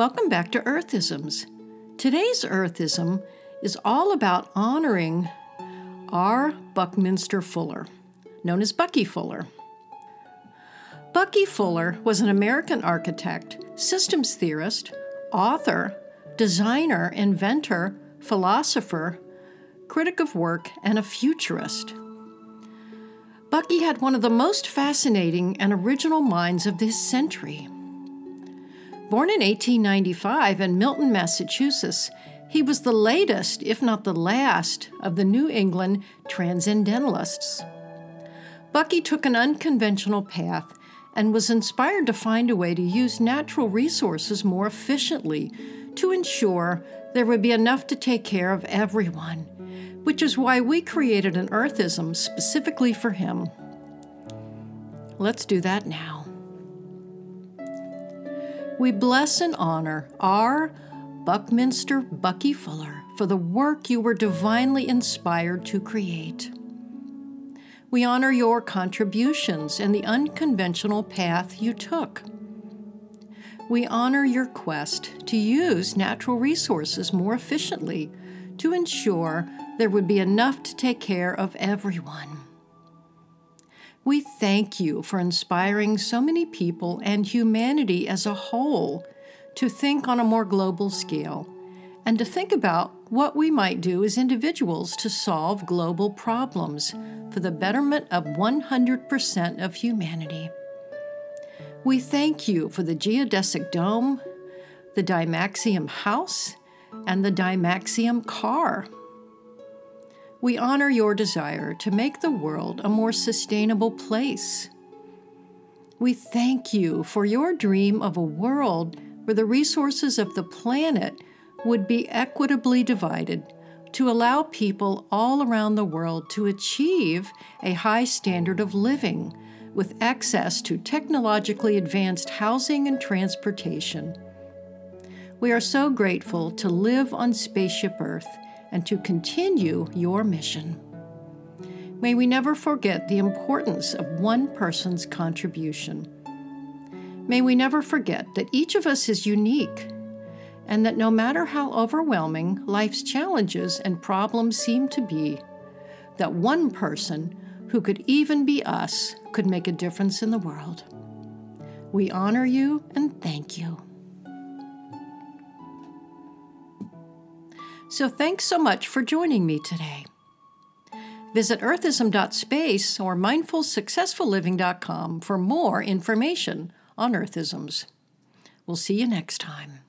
Welcome back to Earthisms. Today's Earthism is all about honoring R. Buckminster Fuller, known as Bucky Fuller. Bucky Fuller was an American architect, systems theorist, author, designer, inventor, philosopher, critic of work, and a futurist. Bucky had one of the most fascinating and original minds of this century. Born in 1895 in Milton, Massachusetts, he was the latest, if not the last, of the New England transcendentalists. Bucky took an unconventional path and was inspired to find a way to use natural resources more efficiently to ensure there would be enough to take care of everyone, which is why we created an Earthism specifically for him. Let's do that now we bless and honor R. Buckminster Bucky Fuller for the work you were divinely inspired to create. We honor your contributions and the unconventional path you took. We honor your quest to use natural resources more efficiently to ensure there would be enough to take care of everyone. We thank you for inspiring so many people and humanity as a whole to think on a more global scale and to think about what we might do as individuals to solve global problems for the betterment of 100% of humanity. We thank you for the geodesic dome, the Dymaxion house, and the Dymaxion car. We honor your desire to make the world a more sustainable place. We thank you for your dream of a world where the resources of the planet would be equitably divided to allow people all around the world to achieve a high standard of living with access to technologically advanced housing and transportation. We are so grateful to live on Spaceship Earth and to continue your mission. May we never forget the importance of one person's contribution. May we never forget that each of us is unique and that no matter how overwhelming life's challenges and problems seem to be, that one person who could even be us could make a difference in the world. We honor you and thank you. So thanks so much for joining me today. Visit earthism.space or mindfulsuccessfulliving.com for more information on earthisms. We'll see you next time.